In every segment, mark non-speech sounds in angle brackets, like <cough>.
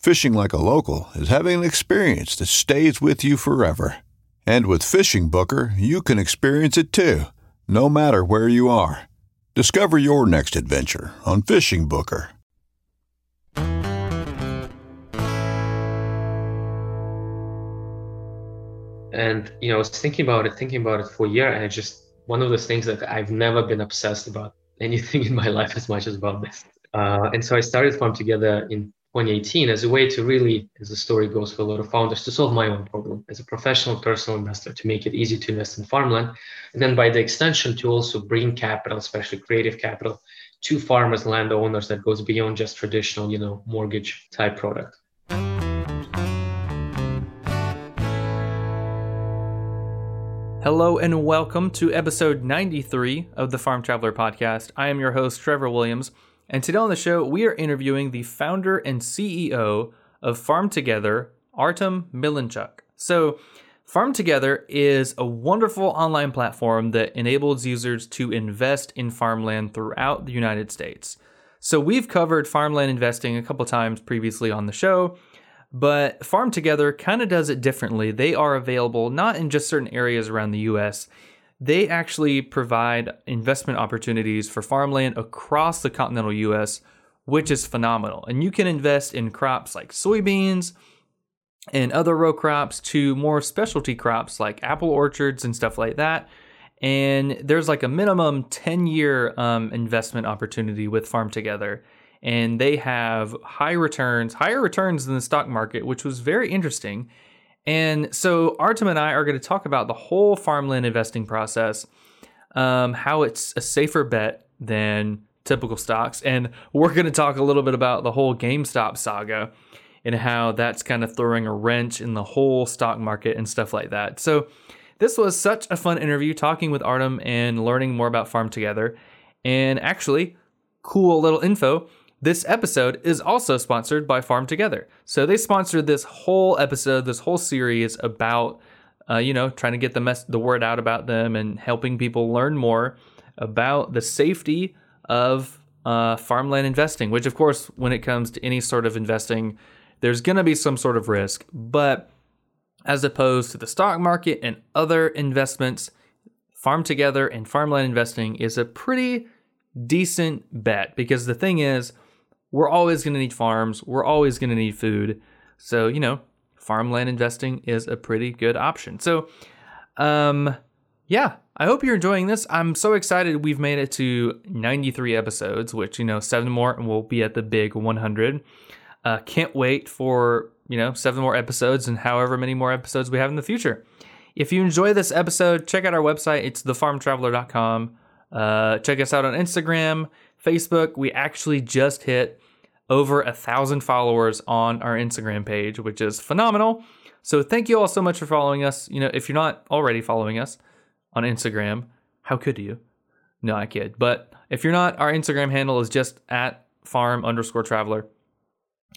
Fishing like a local is having an experience that stays with you forever. And with Fishing Booker, you can experience it too, no matter where you are. Discover your next adventure on Fishing Booker. And you know, I was thinking about it, thinking about it for a year, and it just one of those things that I've never been obsessed about anything <laughs> in my life as much as about this. Uh, and so I started Farm Together in 2018 as a way to really, as the story goes for a lot of founders, to solve my own problem as a professional personal investor to make it easy to invest in farmland. And then by the extension, to also bring capital, especially creative capital, to farmers, landowners that goes beyond just traditional, you know, mortgage type product. Hello and welcome to episode 93 of the Farm Traveler podcast. I am your host, Trevor Williams, and today on the show, we are interviewing the founder and CEO of Farm Together, Artem Milinchuk. So, Farm Together is a wonderful online platform that enables users to invest in farmland throughout the United States. So, we've covered farmland investing a couple times previously on the show. But Farm Together kind of does it differently. They are available not in just certain areas around the US, they actually provide investment opportunities for farmland across the continental US, which is phenomenal. And you can invest in crops like soybeans and other row crops to more specialty crops like apple orchards and stuff like that. And there's like a minimum 10 year um, investment opportunity with Farm Together and they have high returns, higher returns than the stock market, which was very interesting. And so Artem and I are going to talk about the whole farmland investing process, um, how it's a safer bet than typical stocks, and we're going to talk a little bit about the whole GameStop saga and how that's kind of throwing a wrench in the whole stock market and stuff like that. So this was such a fun interview talking with Artem and learning more about Farm Together. And actually, cool little info this episode is also sponsored by Farm Together. So they sponsored this whole episode, this whole series about, uh, you know, trying to get the mess- the word out about them and helping people learn more about the safety of uh, farmland investing. Which, of course, when it comes to any sort of investing, there's going to be some sort of risk, but as opposed to the stock market and other investments, Farm Together and farmland investing is a pretty decent bet because the thing is we're always going to need farms, we're always going to need food. So, you know, farmland investing is a pretty good option. So, um, yeah, I hope you're enjoying this. I'm so excited we've made it to 93 episodes, which, you know, seven more and we'll be at the big 100. Uh, can't wait for, you know, seven more episodes and however many more episodes we have in the future. If you enjoy this episode, check out our website. It's thefarmtraveler.com. Uh, check us out on Instagram, Facebook. We actually just hit over a thousand followers on our Instagram page, which is phenomenal. So thank you all so much for following us. You know, if you're not already following us on Instagram, how could you? No, I kid. But if you're not, our Instagram handle is just at farm underscore traveler.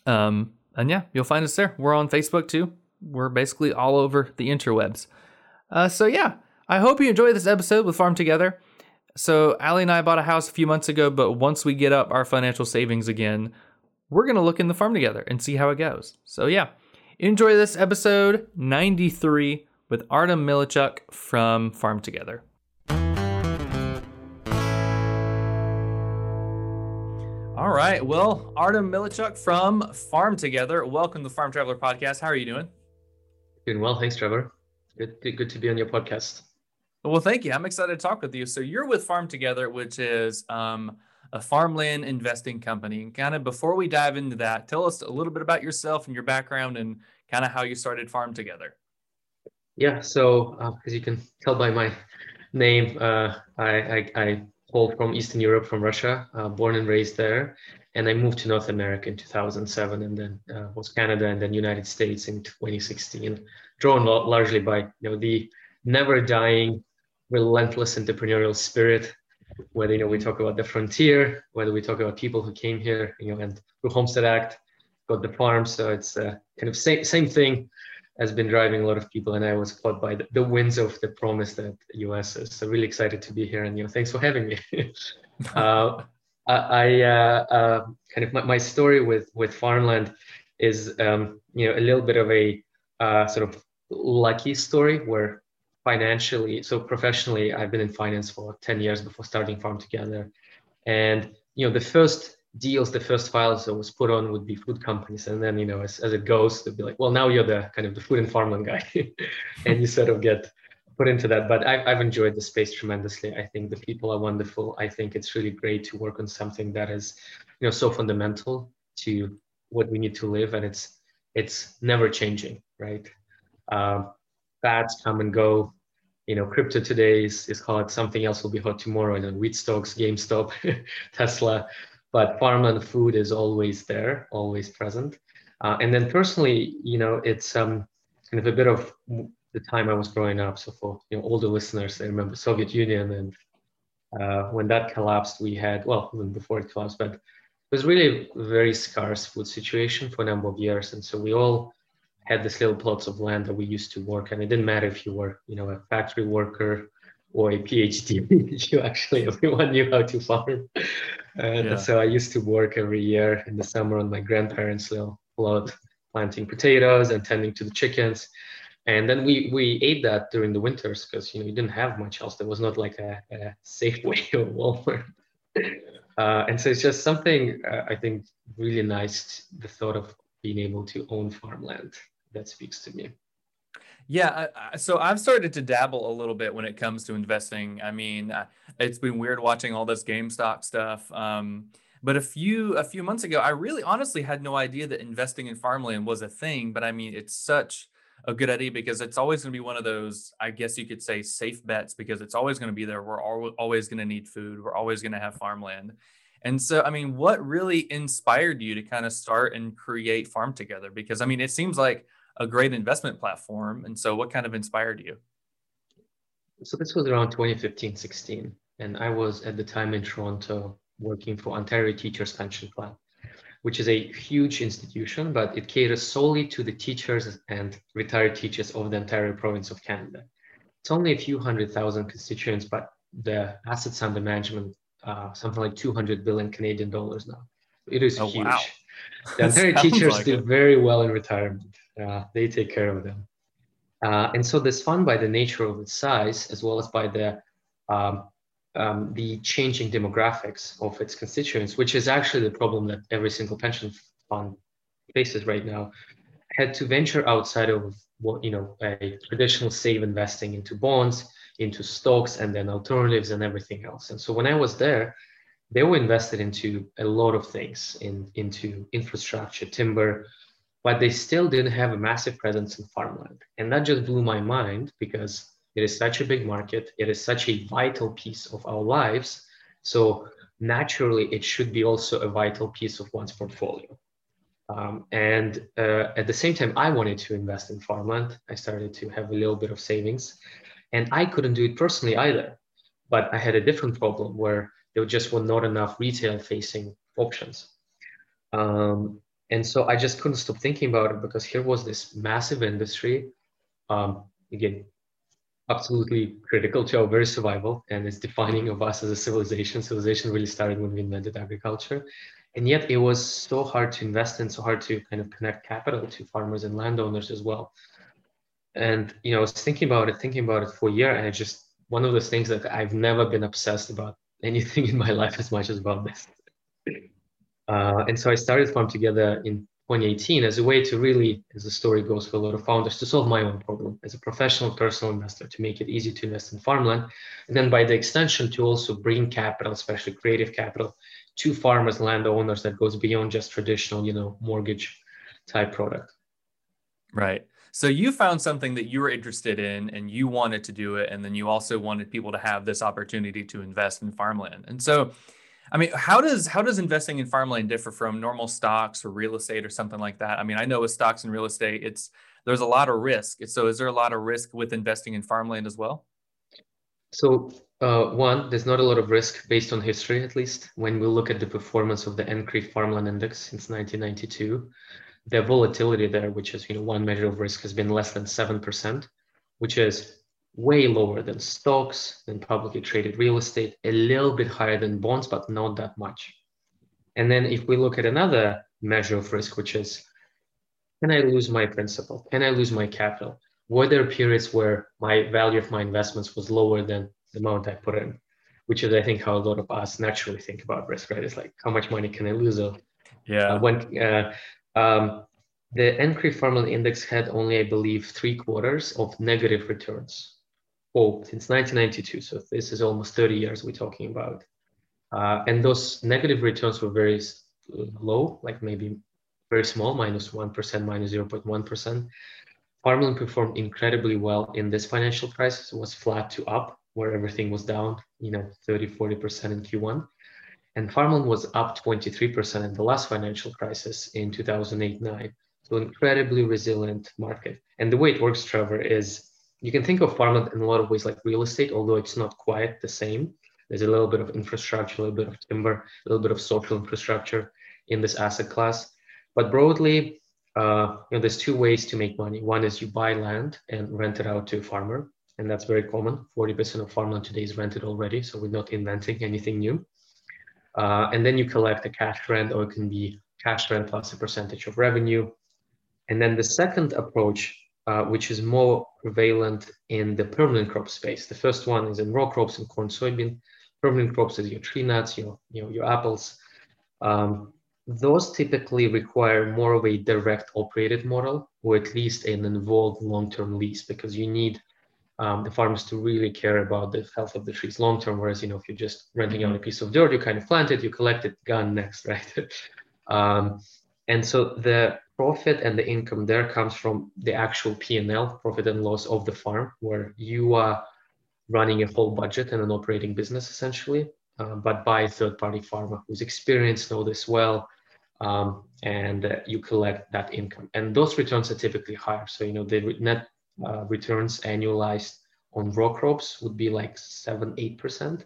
Um, and yeah, you'll find us there. We're on Facebook too. We're basically all over the interwebs. Uh, so yeah, I hope you enjoy this episode with Farm Together. So, Allie and I bought a house a few months ago, but once we get up our financial savings again, we're going to look in the farm together and see how it goes. So, yeah, enjoy this episode 93 with Artem Milinchuk from Farm Together. All right. Well, Artem Milinchuk from Farm Together. Welcome to the Farm Traveler Podcast. How are you doing? Doing well. Thanks, Trevor. Good, good to be on your podcast. Well, thank you. I'm excited to talk with you. So you're with Farm Together, which is um, a farmland investing company. And kind of before we dive into that, tell us a little bit about yourself and your background and kind of how you started Farm Together. Yeah. So uh, as you can tell by my name, uh, I, I, I hold from Eastern Europe, from Russia, uh, born and raised there. And I moved to North America in 2007 and then uh, was Canada and then United States in 2016, drawn largely by you know the never dying, relentless entrepreneurial spirit. Whether you know we talk about the frontier, whether we talk about people who came here, you know, and through Homestead Act got the farm. So it's uh, kind of same same thing has been driving a lot of people, and I was caught by the, the winds of the promise that US is. So really excited to be here, and you know, thanks for having me. <laughs> uh, I, uh, uh, kind of my, my, story with with farmland is um, you know a little bit of a uh, sort of lucky story where financially, so professionally, I've been in finance for ten years before starting Farm Together, and you know the first deals, the first files that was put on would be food companies. And then, you know, as, as it goes, they'd be like, well, now you're the kind of the food and farmland guy. <laughs> and you sort of get put into that. But I've, I've enjoyed the space tremendously. I think the people are wonderful. I think it's really great to work on something that is, you know, so fundamental to what we need to live. And it's, it's never changing, right? Um, fads come and go. You know, crypto today is, is hot. Something else will be hot tomorrow. And then wheat stocks, GameStop, <laughs> Tesla but farmland food is always there, always present. Uh, and then personally, you know, it's um, kind of a bit of the time I was growing up. So for you know older listeners, I remember Soviet Union, and uh, when that collapsed, we had well even before it collapsed, but it was really a very scarce food situation for a number of years, and so we all had this little plots of land that we used to work, and it didn't matter if you were you know a factory worker or a PhD. <laughs> you actually everyone knew how to farm. And yeah. so I used to work every year in the summer on my grandparents' little plot, planting potatoes and tending to the chickens. And then we we ate that during the winters because you know you didn't have much else. There was not like a, a Safeway <laughs> or Walmart. Uh, and so it's just something uh, I think really nice. The thought of being able to own farmland that speaks to me. Yeah, so I've started to dabble a little bit when it comes to investing. I mean, it's been weird watching all this GameStop stuff. Um, but a few a few months ago, I really honestly had no idea that investing in farmland was a thing. But I mean, it's such a good idea because it's always going to be one of those, I guess you could say, safe bets because it's always going to be there. We're always going to need food. We're always going to have farmland. And so, I mean, what really inspired you to kind of start and create Farm Together? Because I mean, it seems like a great investment platform. And so, what kind of inspired you? So, this was around 2015 16. And I was at the time in Toronto working for Ontario Teachers Pension Plan, which is a huge institution, but it caters solely to the teachers and retired teachers of the Ontario province of Canada. It's only a few hundred thousand constituents, but the assets under management, uh, something like 200 billion Canadian dollars now. It is oh, huge. Wow. <laughs> The Ontario teachers like do it. very well in retirement. Uh, they take care of them. Uh, and so this fund, by the nature of its size, as well as by the um, um, the changing demographics of its constituents, which is actually the problem that every single pension fund faces right now, had to venture outside of what you know a traditional save investing into bonds, into stocks, and then alternatives and everything else. And so when I was there, they were invested into a lot of things, in into infrastructure, timber, but they still didn't have a massive presence in farmland. And that just blew my mind because it is such a big market. It is such a vital piece of our lives. So naturally, it should be also a vital piece of one's portfolio. Um, and uh, at the same time, I wanted to invest in farmland. I started to have a little bit of savings. And I couldn't do it personally either. But I had a different problem where there just were not enough retail facing options. Um, and so I just couldn't stop thinking about it because here was this massive industry. Um, again, absolutely critical to our very survival and it's defining of us as a civilization. Civilization really started when we invented agriculture. And yet it was so hard to invest in, so hard to kind of connect capital to farmers and landowners as well. And you know, I was thinking about it, thinking about it for a year, and it just one of those things that I've never been obsessed about anything <laughs> in my life as much as about this. Uh, and so I started Farm Together in 2018 as a way to really, as the story goes for a lot of founders, to solve my own problem as a professional personal investor, to make it easy to invest in farmland. And then by the extension, to also bring capital, especially creative capital, to farmers, landowners that goes beyond just traditional, you know, mortgage type product. Right. So you found something that you were interested in and you wanted to do it. And then you also wanted people to have this opportunity to invest in farmland. And so I mean, how does how does investing in farmland differ from normal stocks or real estate or something like that? I mean, I know with stocks and real estate, it's there's a lot of risk. So, is there a lot of risk with investing in farmland as well? So, uh, one, there's not a lot of risk based on history, at least. When we look at the performance of the NCREIF Farmland Index since 1992, the volatility there, which is you know one measure of risk, has been less than seven percent, which is way lower than stocks, than publicly traded real estate, a little bit higher than bonds, but not that much. And then if we look at another measure of risk, which is can I lose my principal? Can I lose my capital? Were there periods where my value of my investments was lower than the amount I put in? Which is, I think, how a lot of us naturally think about risk, right? It's like, how much money can I lose? yeah. Uh, when uh, um, the NCREIF Farmland Index had only, I believe, three quarters of negative returns oh, since 1992. So this is almost 30 years we're talking about. Uh, and those negative returns were very low, like maybe very small, minus 1, minus 0.1. Farmland performed incredibly well in this financial crisis. It was flat to up, where everything was down, you know, 30, 40% in Q1. And farmland was up 23% in the last financial crisis in 2008-9. So incredibly resilient market. And the way it works, Trevor, is you can think of farmland in a lot of ways like real estate, although it's not quite the same. There's a little bit of infrastructure, a little bit of timber, a little bit of social infrastructure in this asset class. But broadly, uh, you know, there's two ways to make money. One is you buy land and rent it out to a farmer, and that's very common. 40% of farmland today is rented already, so we're not inventing anything new. Uh, and then you collect a cash rent, or it can be cash rent plus a percentage of revenue. And then the second approach uh, which is more prevalent in the permanent crop space. The first one is in row crops and corn, soybean. Permanent crops is your tree nuts, your, you know, your apples. Um, those typically require more of a direct operated model or at least an involved long-term lease because you need um, the farmers to really care about the health of the trees long term. Whereas, you know, if you're just renting out a piece of dirt, you kind of plant it, you collect it, gone next, <laughs> right? um, and so the profit and the income there comes from the actual P&L, profit and loss of the farm, where you are running a whole budget and an operating business essentially, uh, but by a third-party farmer who's experienced, know this well, um, and uh, you collect that income. And those returns are typically higher. So you know the net uh, returns annualized on row crops would be like seven, eight percent.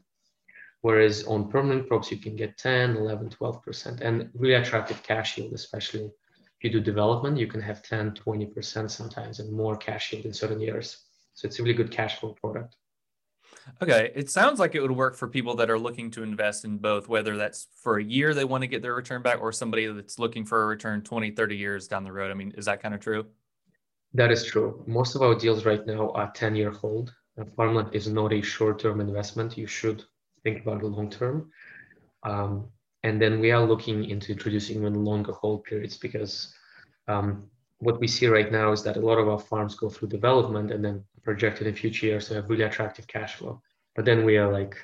Whereas on permanent crops, you can get 10, 11, 12%, and really attractive cash yield, especially you do development, you can have 10, 20% sometimes and more cash yield in certain years. So it's a really good cash flow product. Okay. It sounds like it would work for people that are looking to invest in both, whether that's for a year they want to get their return back or somebody that's looking for a return 20, 30 years down the road. I mean, is that kind of true? That is true. Most of our deals right now are 10 year hold. farmland is not a short term investment. You should think about the long term. Um, and then we are looking into introducing even longer hold periods because um, what we see right now is that a lot of our farms go through development and then projected in future years to have really attractive cash flow. But then we are like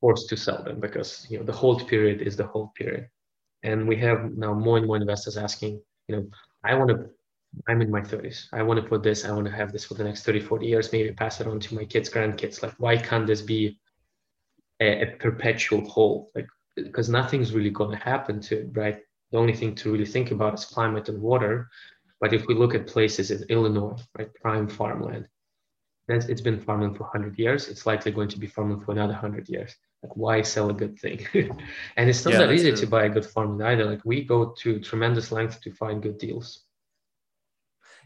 forced to sell them because you know the hold period is the hold period. And we have now more and more investors asking, you know, I want to, I'm in my 30s. I want to put this, I want to have this for the next 30, 40 years, maybe pass it on to my kids, grandkids. Like, why can't this be a, a perpetual hole, like because nothing's really going to happen to it, right? The only thing to really think about is climate and water. But if we look at places in Illinois, right, prime farmland, that's, it's been farming for 100 years. It's likely going to be farming for another 100 years. Like, why sell a good thing? <laughs> and it's not yeah, that easy true. to buy a good farmland either. Like, we go to tremendous length to find good deals.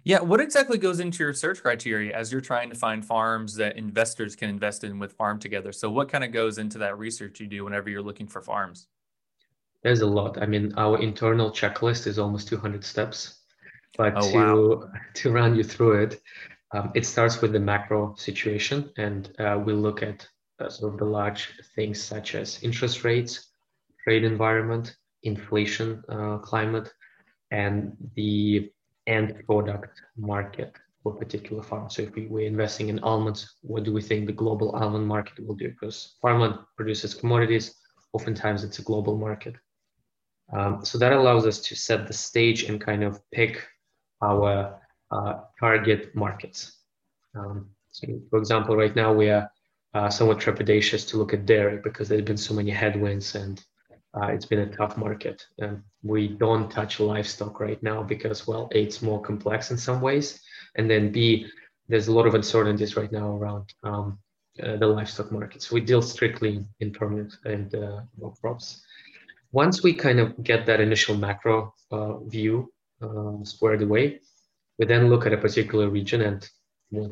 Yeah, what exactly goes into your search criteria as you're trying to find farms that investors can invest in with farm together? So what kind of goes into that research you do whenever you're looking for farms? There's a lot. I mean, our internal checklist is almost 200 steps, but oh, to wow. <laughs> to run you through it, um, it starts with the macro situation, and uh, we look at uh, sort of the large things such as interest rates, trade environment, inflation uh, climate, and the end product market for particular farm. So if we, we're investing in almonds, what do we think the global almond market will do? Because farmland produces commodities, oftentimes it's a global market. Um, so that allows us to set the stage and kind of pick our uh, target markets. Um, so for example, right now we are uh, somewhat trepidatious to look at dairy because there's been so many headwinds and uh, it's been a tough market. And we don't touch livestock right now because, well, A, it's more complex in some ways, and then B, there's a lot of uncertainties right now around um, uh, the livestock market. So we deal strictly in permanent and uh, crops. Once we kind of get that initial macro uh, view uh, squared away, we then look at a particular region and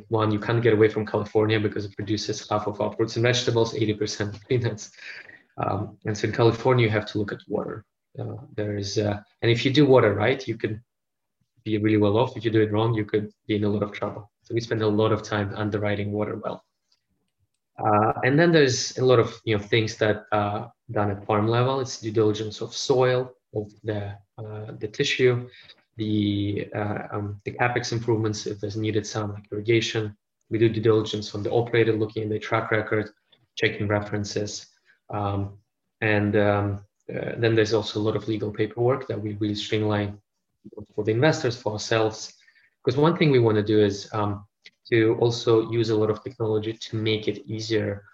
one, you can't get away from California because it produces half of our fruits and vegetables, 80% peanuts. Um, and so in California, you have to look at water. Uh, there is, uh, and if you do water right, you can be really well off. If you do it wrong, you could be in a lot of trouble. So we spend a lot of time underwriting water well. Uh, and then there's a lot of you know things that are done at farm level. It's due diligence of soil, of the uh, the tissue, the uh, um, the capex improvements if there's needed some like irrigation. We do due diligence on the operator, looking at the track record, checking references, um, and um, uh, then there's also a lot of legal paperwork that we really streamline for the investors, for ourselves. Because one thing we want to do is um, to also use a lot of technology to make it easier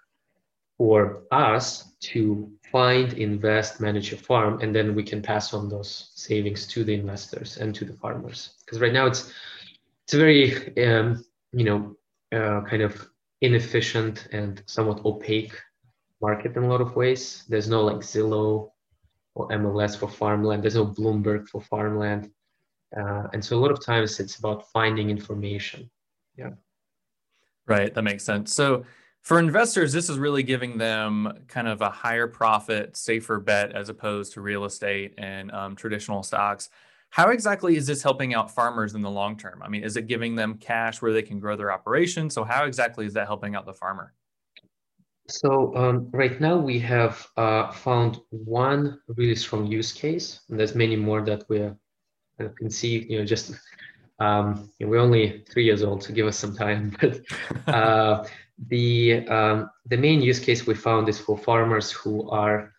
for us to find, invest, manage a farm, and then we can pass on those savings to the investors and to the farmers. Because right now it's it's very um, you know uh, kind of inefficient and somewhat opaque market in a lot of ways. There's no like Zillow or MLS for farmland. There's no Bloomberg for farmland. Uh, and so a lot of times it's about finding information. Yeah. Right. That makes sense. So for investors, this is really giving them kind of a higher profit, safer bet as opposed to real estate and um, traditional stocks. How exactly is this helping out farmers in the long term? I mean, is it giving them cash where they can grow their operation? So, how exactly is that helping out the farmer? So um, right now we have uh, found one really strong use case, and there's many more that we are kind of conceived. You know, just um, you know, we're only three years old, so give us some time. <laughs> But uh, the um, the main use case we found is for farmers who are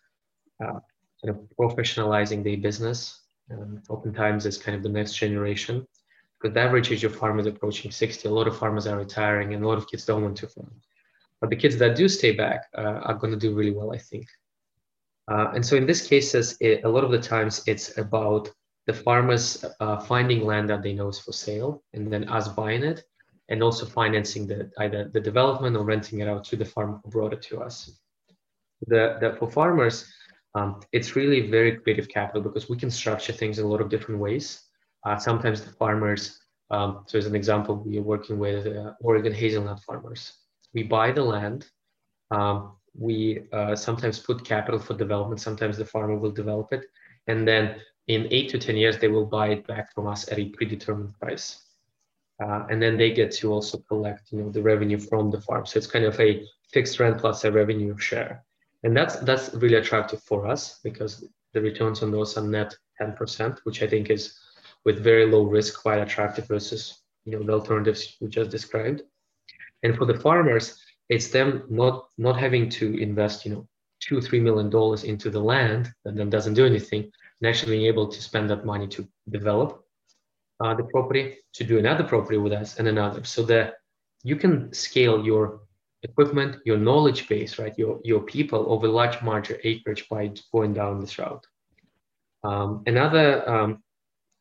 uh, kind of professionalizing their business. Um, oftentimes, it's kind of the next generation. Because the average age of farmers approaching 60, a lot of farmers are retiring, and a lot of kids don't want to farm. But the kids that do stay back uh, are going to do really well, I think. Uh, and so in these cases, it, a lot of the times it's about the farmers uh, finding land that they know is for sale and then us buying it and also financing the, either the development or renting it out to the farmer who brought it to us. The, the, for farmers, um, it's really very creative capital because we can structure things in a lot of different ways. Uh, sometimes the farmers, um, so as an example, we are working with uh, Oregon hazelnut farmers we buy the land. Um, we uh, sometimes put capital for development. Sometimes the farmer will develop it, and then in eight to ten years they will buy it back from us at a predetermined price. Uh, and then they get to also collect, you know, the revenue from the farm. So it's kind of a fixed rent plus a revenue share, and that's that's really attractive for us because the returns on those are net 10%, which I think is with very low risk quite attractive versus you know the alternatives you just described. And for the farmers, it's them not not having to invest, you know, two three million dollars into the land that then doesn't do anything, and actually being able to spend that money to develop uh, the property, to do another property with us and another, so that you can scale your equipment, your knowledge base, right, your your people over large margin acreage by going down this route. Um, another um,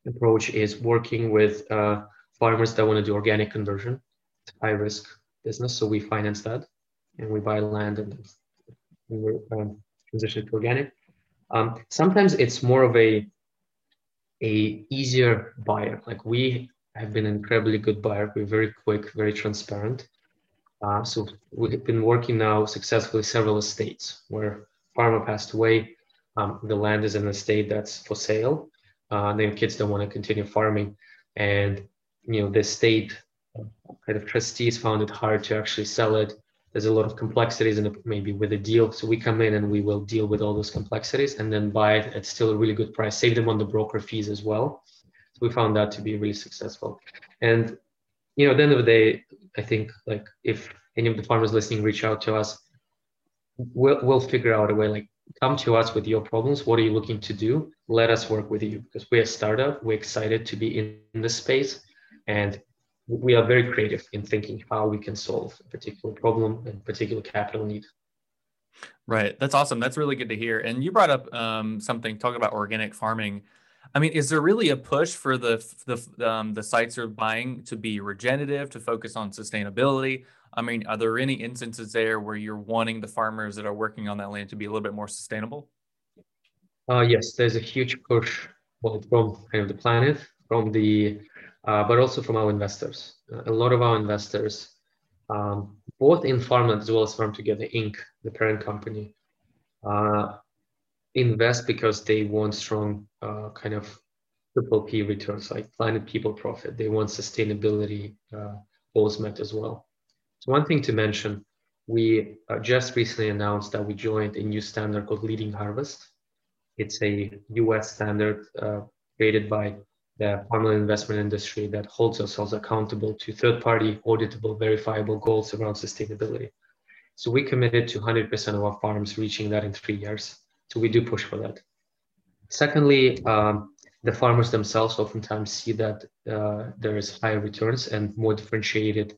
approach is working with uh, farmers that want to do organic conversion, high risk business, so we finance that, and we buy land and we um, transition to organic. Um, sometimes it's more of a a easier buyer. Like we have been an incredibly good buyer. We're very quick, very transparent. Uh, so we've been working now successfully several estates where farmer passed away. Um, the land is in a state that's for sale. Uh, their kids don't want to continue farming, and you know the state kind of trustees found it hard to actually sell it. There's a lot of complexities and maybe with a deal. So we come in and we will deal with all those complexities and then buy it at still a really good price. Save them on the broker fees as well. So we found that to be really successful. And you know, at the end of the day, I think like if any of the farmers listening reach out to us, we'll we'll figure out a way like come to us with your problems. What are you looking to do? Let us work with you because we're a startup. We're excited to be in, in this space and we are very creative in thinking how we can solve a particular problem and particular capital need. Right. That's awesome. That's really good to hear. And you brought up um, something, talk about organic farming. I mean, is there really a push for the the um, the sites you're buying to be regenerative, to focus on sustainability? I mean, are there any instances there where you're wanting the farmers that are working on that land to be a little bit more sustainable? Uh, yes, there's a huge push, well, from kind of the planet, from the, uh, but also from our investors. Uh, a lot of our investors, um, both in Farmland as well as Farm Together Inc., the parent company, uh, invest because they want strong uh, kind of triple P returns, like planet, people, profit. They want sustainability uh, goals met as well. So one thing to mention, we uh, just recently announced that we joined a new standard called Leading Harvest. It's a US standard created by the farmland investment industry that holds ourselves accountable to third-party auditable, verifiable goals around sustainability. So we committed to 100% of our farms reaching that in three years. So we do push for that. Secondly, um, the farmers themselves oftentimes see that uh, there is higher returns and more differentiated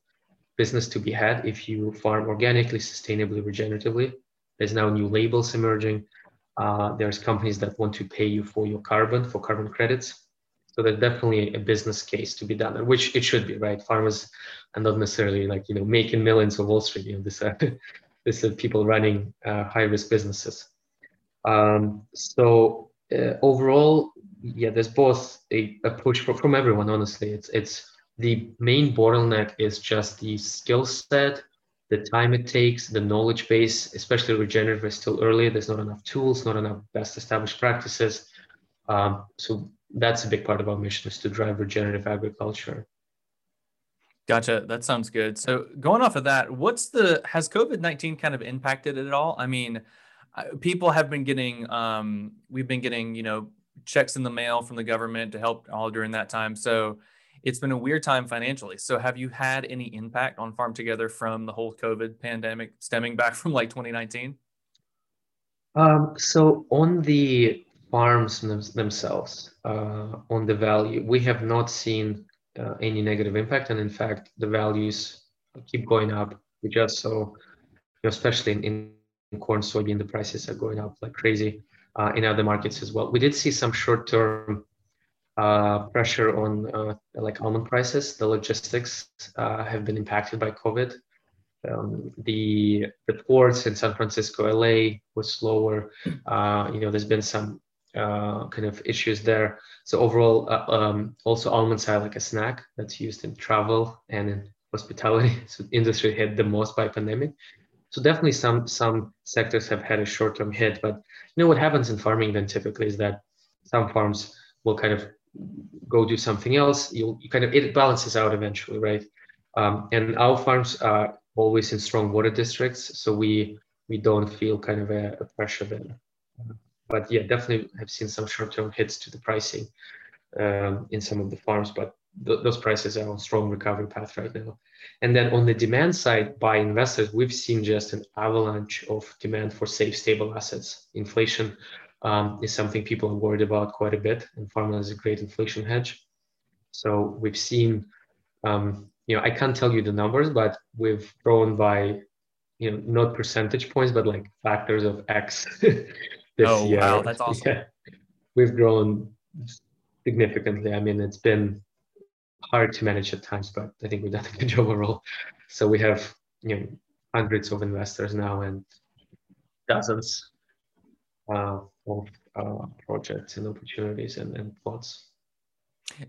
business to be had if you farm organically, sustainably, regeneratively. There's now new labels emerging. Uh, there's companies that want to pay you for your carbon, for carbon credits. So there's definitely a business case to be done, which it should be, right? Farmers are not necessarily like you know making millions of Wall Street. You know, this are <laughs> this are people running uh, high risk businesses. Um, so uh, overall, yeah, there's both a, a push for, from everyone. Honestly, it's it's the main bottleneck is just the skill set, the time it takes, the knowledge base, especially regenerative is still early. There's not enough tools, not enough best established practices. Um, so that's a big part of our mission is to drive regenerative agriculture. Gotcha. That sounds good. So going off of that, what's the has COVID nineteen kind of impacted it at all? I mean, people have been getting um, we've been getting you know checks in the mail from the government to help all during that time. So it's been a weird time financially. So have you had any impact on Farm Together from the whole COVID pandemic stemming back from like 2019? Um, so on the farms themselves, uh, on the value, we have not seen uh, any negative impact, and in fact, the values keep going up. We just saw, you know, especially in, in corn, soybean, the prices are going up like crazy. Uh, in other markets as well. We did see some short-term uh, pressure on uh, like almond prices. The logistics uh, have been impacted by COVID. Um, the the ports in San Francisco, LA was slower. Uh, you know, there's been some uh, kind of issues there. So overall, uh, um, also almonds are like a snack that's used in travel and in hospitality. <laughs> So industry hit the most by pandemic. So definitely some some sectors have had a short-term hit. But you know what happens in farming then typically is that some farms will kind of go do something else. You'll you kind of it balances out eventually, right? Um, and our farms are always in strong water districts, so we we don't feel kind of a, a pressure there. But yeah, definitely have seen some short-term hits to the pricing um, in some of the farms, but th- those prices are on a strong recovery path right now. And then on the demand side, by investors, we've seen just an avalanche of demand for safe, stable assets. Inflation um, is something people are worried about quite a bit, and farmland is a great inflation hedge. So we've seen, um, you know, I can't tell you the numbers, but we've grown by, you know, not percentage points, but like factors of X <laughs> this oh, year. wow, that's awesome. Yeah. We've grown significantly. I mean, it's been hard to manage at times, but I think we've done a good job overall. So we have, you know, hundreds of investors now and dozens uh, of uh, projects and opportunities and, and plots.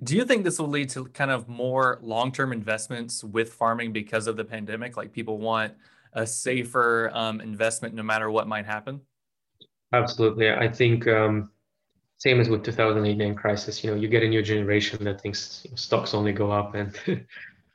Do you think this will lead to kind of more long-term investments with farming because of the pandemic? Like people want a safer um, investment no matter what might happen? Absolutely. I think um, same as with 2008 crisis, you know, you get a new generation that thinks you know, stocks only go up and <laughs>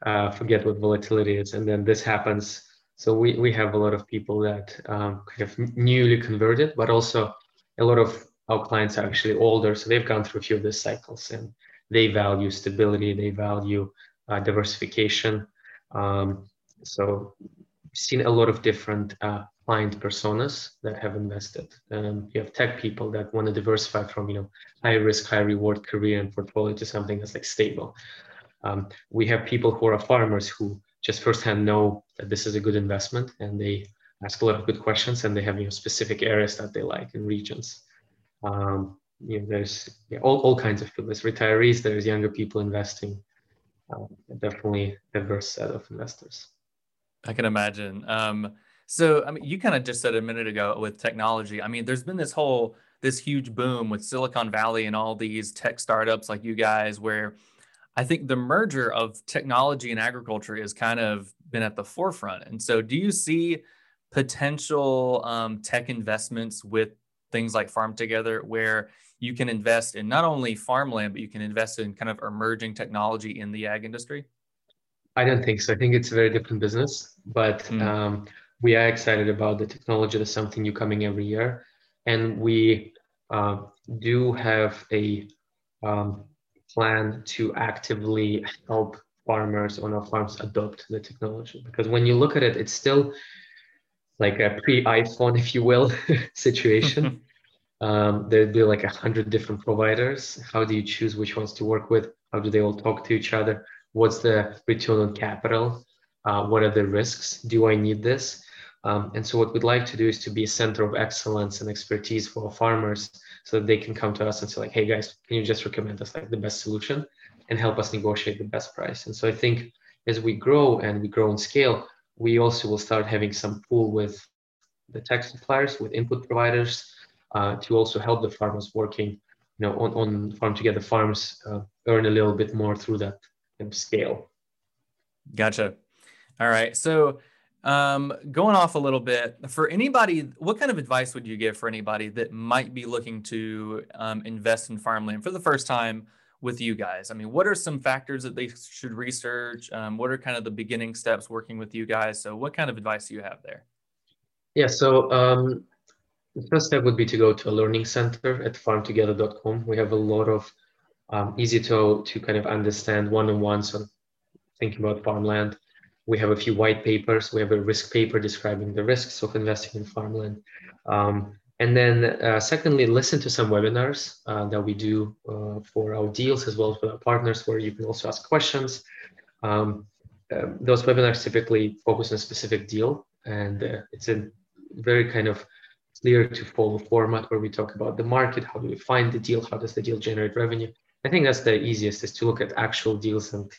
uh, forget what volatility is. And then this happens. So we, we have a lot of people that um, kind of newly converted, but also a lot of our clients are actually older. So they've gone through a few of these cycles and they value stability, they value uh, diversification. Um, so seen a lot of different uh, client personas that have invested. Um, you have tech people that want to diversify from you know high risk, high reward career and portfolio to something that's like stable. Um, we have people who are farmers who just firsthand know that this is a good investment and they ask a lot of good questions and they have you know specific areas that they like in regions. Um, you know, there's yeah, all, all kinds of people. There's retirees, there's younger people investing. Um, definitely diverse set of investors. I can imagine. Um, so, I mean, you kind of just said a minute ago with technology. I mean, there's been this whole this huge boom with Silicon Valley and all these tech startups like you guys, where I think the merger of technology and agriculture has kind of been at the forefront. And so, do you see potential um, tech investments with things like Farm Together, where you can invest in not only farmland, but you can invest in kind of emerging technology in the ag industry? I don't think so. I think it's a very different business, but mm. um, we are excited about the technology. There's something new coming every year, and we uh, do have a um, plan to actively help farmers on our farms adopt the technology. Because when you look at it, it's still like a pre-iPhone, if you will, <laughs> situation. <laughs> um, there'd be like a hundred different providers. How do you choose which ones to work with? How do they all talk to each other? what's the return on capital uh, what are the risks do i need this um, and so what we'd like to do is to be a center of excellence and expertise for farmers so that they can come to us and say like hey guys can you just recommend us like the best solution and help us negotiate the best price and so i think as we grow and we grow in scale we also will start having some pool with the tech suppliers with input providers uh, to also help the farmers working you know on, on farm together farms uh, earn a little bit more through that scale. Gotcha. All right. So, um, going off a little bit, for anybody, what kind of advice would you give for anybody that might be looking to um, invest in farmland for the first time with you guys? I mean, what are some factors that they should research? Um, what are kind of the beginning steps working with you guys? So, what kind of advice do you have there? Yeah. So, um, the first step would be to go to a learning center at farmtogether.com. We have a lot of um, easy to, to kind of understand one-on-ones on thinking about farmland. We have a few white papers. We have a risk paper describing the risks of investing in farmland. Um, and then uh, secondly, listen to some webinars uh, that we do uh, for our deals as well as with our partners where you can also ask questions. Um, uh, those webinars typically focus on a specific deal and uh, it's a very kind of clear to follow format where we talk about the market, how do we find the deal, how does the deal generate revenue, I think that's the easiest is to look at actual deals and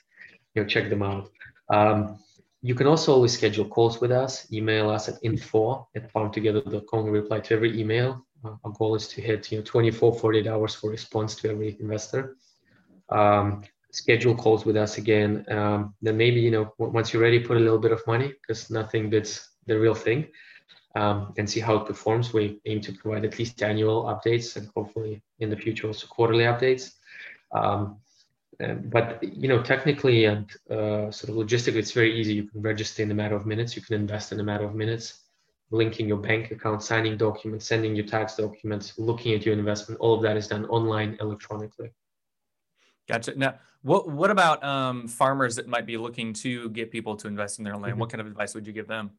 you know check them out. Um, you can also always schedule calls with us. Email us at info at farmtogether.com. We reply to every email. Uh, our goal is to hit you know 24, 48 hours for response to every investor. Um, schedule calls with us again. Um, then maybe you know once you're ready, put a little bit of money because nothing beats the real thing. Um, and see how it performs. We aim to provide at least annual updates and hopefully in the future also quarterly updates. Um, but you know, technically and uh, sort of logistically, it's very easy. You can register in a matter of minutes. You can invest in a matter of minutes. Linking your bank account, signing documents, sending your tax documents, looking at your investment. All of that is done online electronically. Gotcha. Now, what what about um, farmers that might be looking to get people to invest in their land? Mm-hmm. What kind of advice would you give them?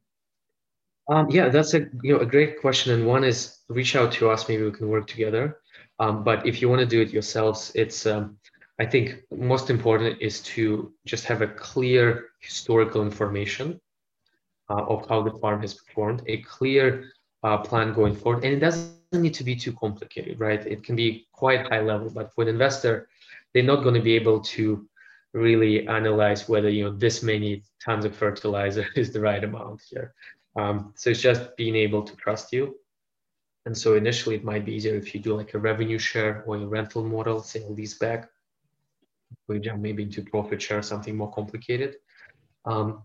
Um, yeah, that's a you know a great question. And one is reach out to us. Maybe we can work together. Um, but if you want to do it yourselves, it's um, I think most important is to just have a clear historical information uh, of how the farm has performed, a clear uh, plan going forward, and it doesn't need to be too complicated, right? It can be quite high level, but for an investor, they're not going to be able to really analyze whether you know this many tons of fertilizer <laughs> is the right amount here. Um, so it's just being able to trust you and so initially it might be easier if you do like a revenue share or a rental model, say a lease back. We jump maybe into profit share, something more complicated. Um,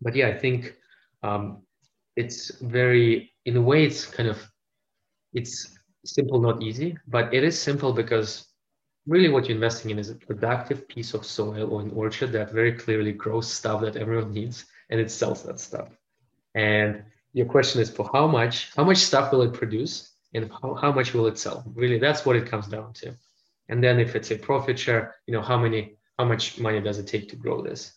but yeah, I think um, it's very, in a way, it's kind of, it's simple, not easy, but it is simple because really what you're investing in is a productive piece of soil or an orchard that very clearly grows stuff that everyone needs and it sells that stuff. And your question is for how much, how much stuff will it produce and how, how much will it sell? Really, that's what it comes down to. And then if it's a profit share, you know, how many, how much money does it take to grow this?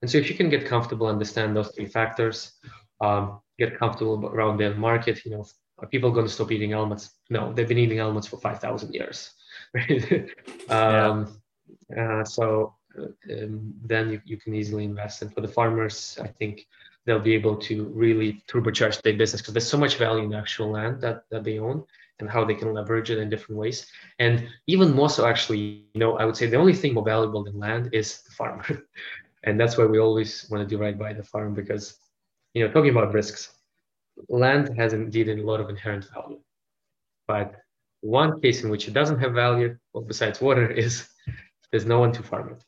And so if you can get comfortable, understand those three factors, um, get comfortable around the market, you know, are people going to stop eating almonds? No, they've been eating almonds for 5,000 years. <laughs> um, uh, so uh, um, then you, you can easily invest. And for the farmers, I think they'll be able to really turbocharge their business because there's so much value in the actual land that, that they own and how they can leverage it in different ways. And even more so, actually, you know, I would say the only thing more valuable than land is the farmer. <laughs> and that's why we always want to do right by the farm because, you know, talking about risks, land has indeed a lot of inherent value. But one case in which it doesn't have value, well, besides water, <laughs> is there's no one to farm it.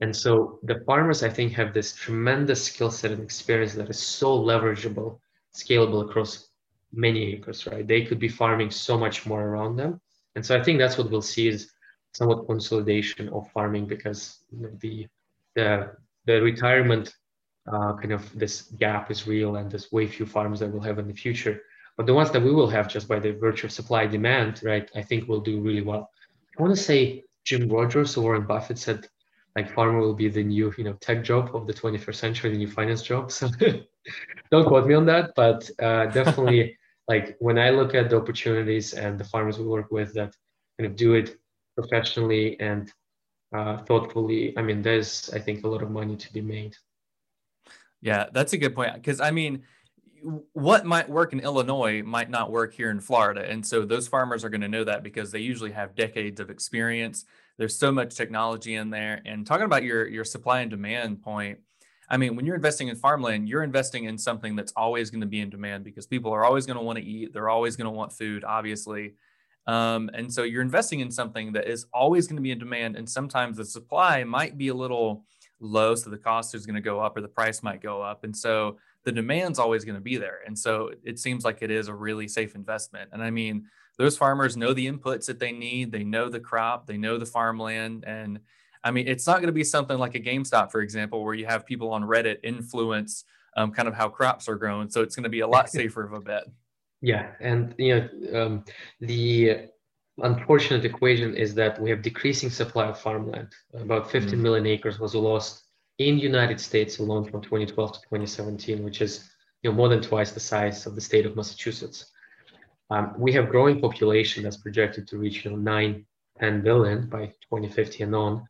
And so the farmers, I think, have this tremendous skill set and experience that is so leverageable, scalable across many acres, right? They could be farming so much more around them. And so I think that's what we'll see is somewhat consolidation of farming because the, the, the retirement uh, kind of this gap is real and there's way few farms that we'll have in the future. But the ones that we will have just by the virtue of supply demand, right, I think will do really well. I want to say Jim Rogers or Warren Buffett said like farmer will be the new, you know, tech job of the 21st century, the new finance job. <laughs> So <laughs> don't quote me on that, but uh, definitely like when I look at the opportunities and the farmers we work with that kind of do it professionally and uh, thoughtfully, I mean, there's I think a lot of money to be made. Yeah, that's a good point. Because I mean, what might work in Illinois might not work here in Florida. And so those farmers are going to know that because they usually have decades of experience. There's so much technology in there. And talking about your your supply and demand point, I mean, when you're investing in farmland, you're investing in something that's always going to be in demand because people are always going to want to eat. They're always going to want food, obviously. Um, and so you're investing in something that is always going to be in demand. And sometimes the supply might be a little low. So the cost is going to go up or the price might go up. And so the demand's always going to be there. And so it seems like it is a really safe investment. And I mean, those farmers know the inputs that they need, they know the crop, they know the farmland. And I mean, it's not going to be something like a GameStop, for example, where you have people on Reddit influence um, kind of how crops are grown. So it's going to be a lot <laughs> safer of a bet. Yeah. And, you know, um, the unfortunate equation is that we have decreasing supply of farmland. About 15 mm. million acres was lost in the United States alone from 2012 to 2017, which is you know, more than twice the size of the state of Massachusetts. Um, we have growing population that's projected to reach you know, 9, 10 billion by 2050 and on.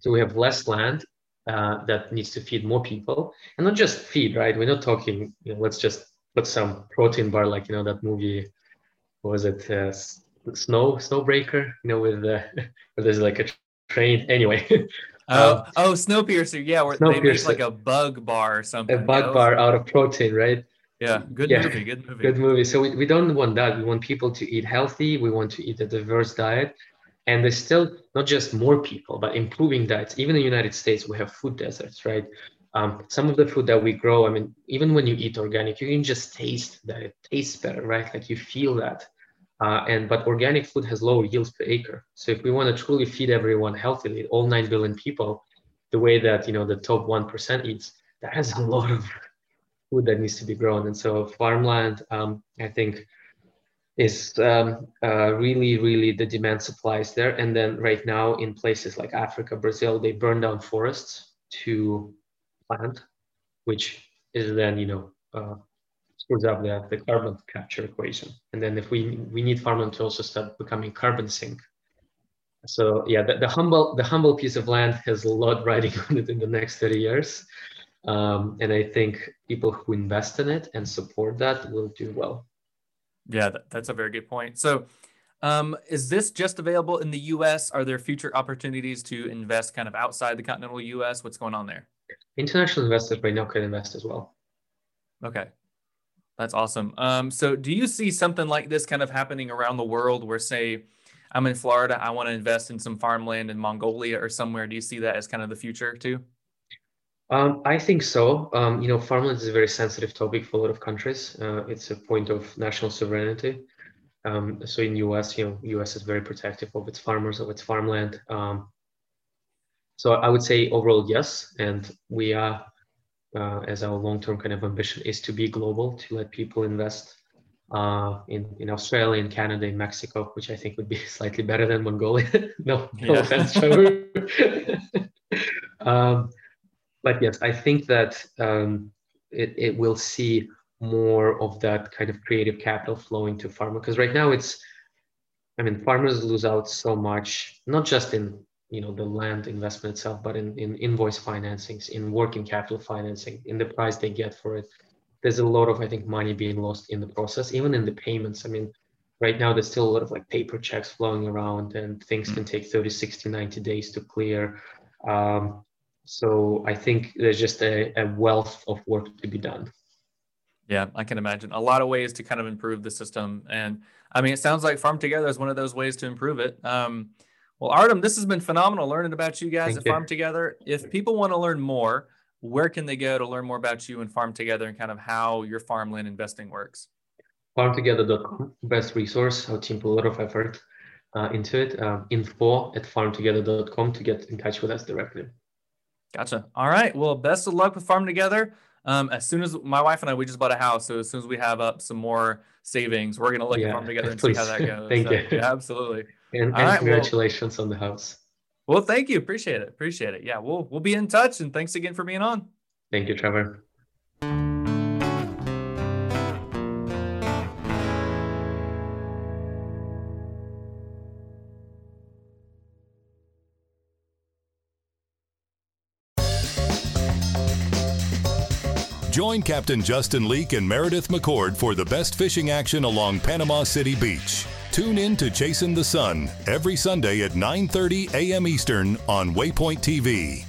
So we have less land uh, that needs to feed more people, and not just feed, right? We're not talking, you know, let's just put some protein bar, like you know that movie, was it uh, Snow Snowbreaker? You know, with uh, <laughs> where there's like a train. Anyway, <laughs> Oh, uh, oh, Snowpiercer. Yeah, where Snowpiercer. they make like a bug bar or something. A bug bar out of protein, right? Yeah, good yeah. movie. Good movie. Good movie. So we, we don't want that. We want people to eat healthy. We want to eat a diverse diet. And there's still not just more people, but improving diets. Even in the United States, we have food deserts, right? Um, some of the food that we grow, I mean, even when you eat organic, you can just taste that it tastes better, right? Like you feel that. Uh, and but organic food has lower yields per acre. So if we want to truly feed everyone healthily, all nine billion people, the way that you know the top one percent eats, that has a <laughs> lot of food that needs to be grown. And so farmland, um, I think, is um, uh, really, really the demand supplies there. And then right now in places like Africa, Brazil, they burn down forests to plant, which is then you know uh, screws up the, the carbon capture equation. And then if we we need farmland to also start becoming carbon sink. So yeah, the, the humble the humble piece of land has a lot riding <laughs> on it in the next 30 years. Um, and I think people who invest in it and support that will do well. Yeah, that, that's a very good point. So, um, is this just available in the U.S.? Are there future opportunities to invest kind of outside the continental U.S.? What's going on there? International investors right now can invest as well. Okay, that's awesome. Um, so, do you see something like this kind of happening around the world where, say, I'm in Florida. I want to invest in some farmland in Mongolia or somewhere. Do you see that as kind of the future too? Um, I think so. Um, you know, farmland is a very sensitive topic for a lot of countries. Uh, it's a point of national sovereignty. Um, so in US, you know, US is very protective of its farmers, of its farmland. Um, so I would say overall yes, and we are, uh, as our long-term kind of ambition is to be global, to let people invest uh, in in Australia, in Canada, in Mexico, which I think would be <laughs> slightly better than Mongolia. no, <laughs> no yeah. offense, Trevor. <laughs> but yes, I think that um, it, it will see more of that kind of creative capital flowing to pharma. Because right now it's i mean farmers lose out so much not just in you know the land investment itself but in, in invoice financings in working capital financing in the price they get for it. There's a lot of i think money being lost in the process even in the payments. I mean right now there's still a lot of like paper checks flowing around and things mm-hmm. can take 30 60 90 days to clear. Um, so i think there's just a, a wealth of work to be done yeah, I can imagine a lot of ways to kind of improve the system. And I mean, it sounds like Farm Together is one of those ways to improve it. Um, well, Artem, this has been phenomenal learning about you guys Thank at you. Farm Together. If people want to learn more, where can they go to learn more about you and Farm Together and kind of how your farmland investing works? Farmtogether.com, best resource. Our team put a lot of effort uh, into it. Uh, info at farmtogether.com to get in touch with us directly. Gotcha. All right. Well, best of luck with Farm Together. Um, as soon as my wife and I, we just bought a house. So as soon as we have up some more savings, we're going to look yeah, at them together and please. see how that goes. <laughs> thank so, you. Yeah, absolutely. And, and right, congratulations well, on the house. Well, thank you. Appreciate it. Appreciate it. Yeah, we'll, we'll be in touch and thanks again for being on. Thank you, Trevor. Join Captain Justin Leake and Meredith McCord for the best fishing action along Panama City Beach. Tune in to Chasing the Sun every Sunday at 9:30 a.m. Eastern on Waypoint TV.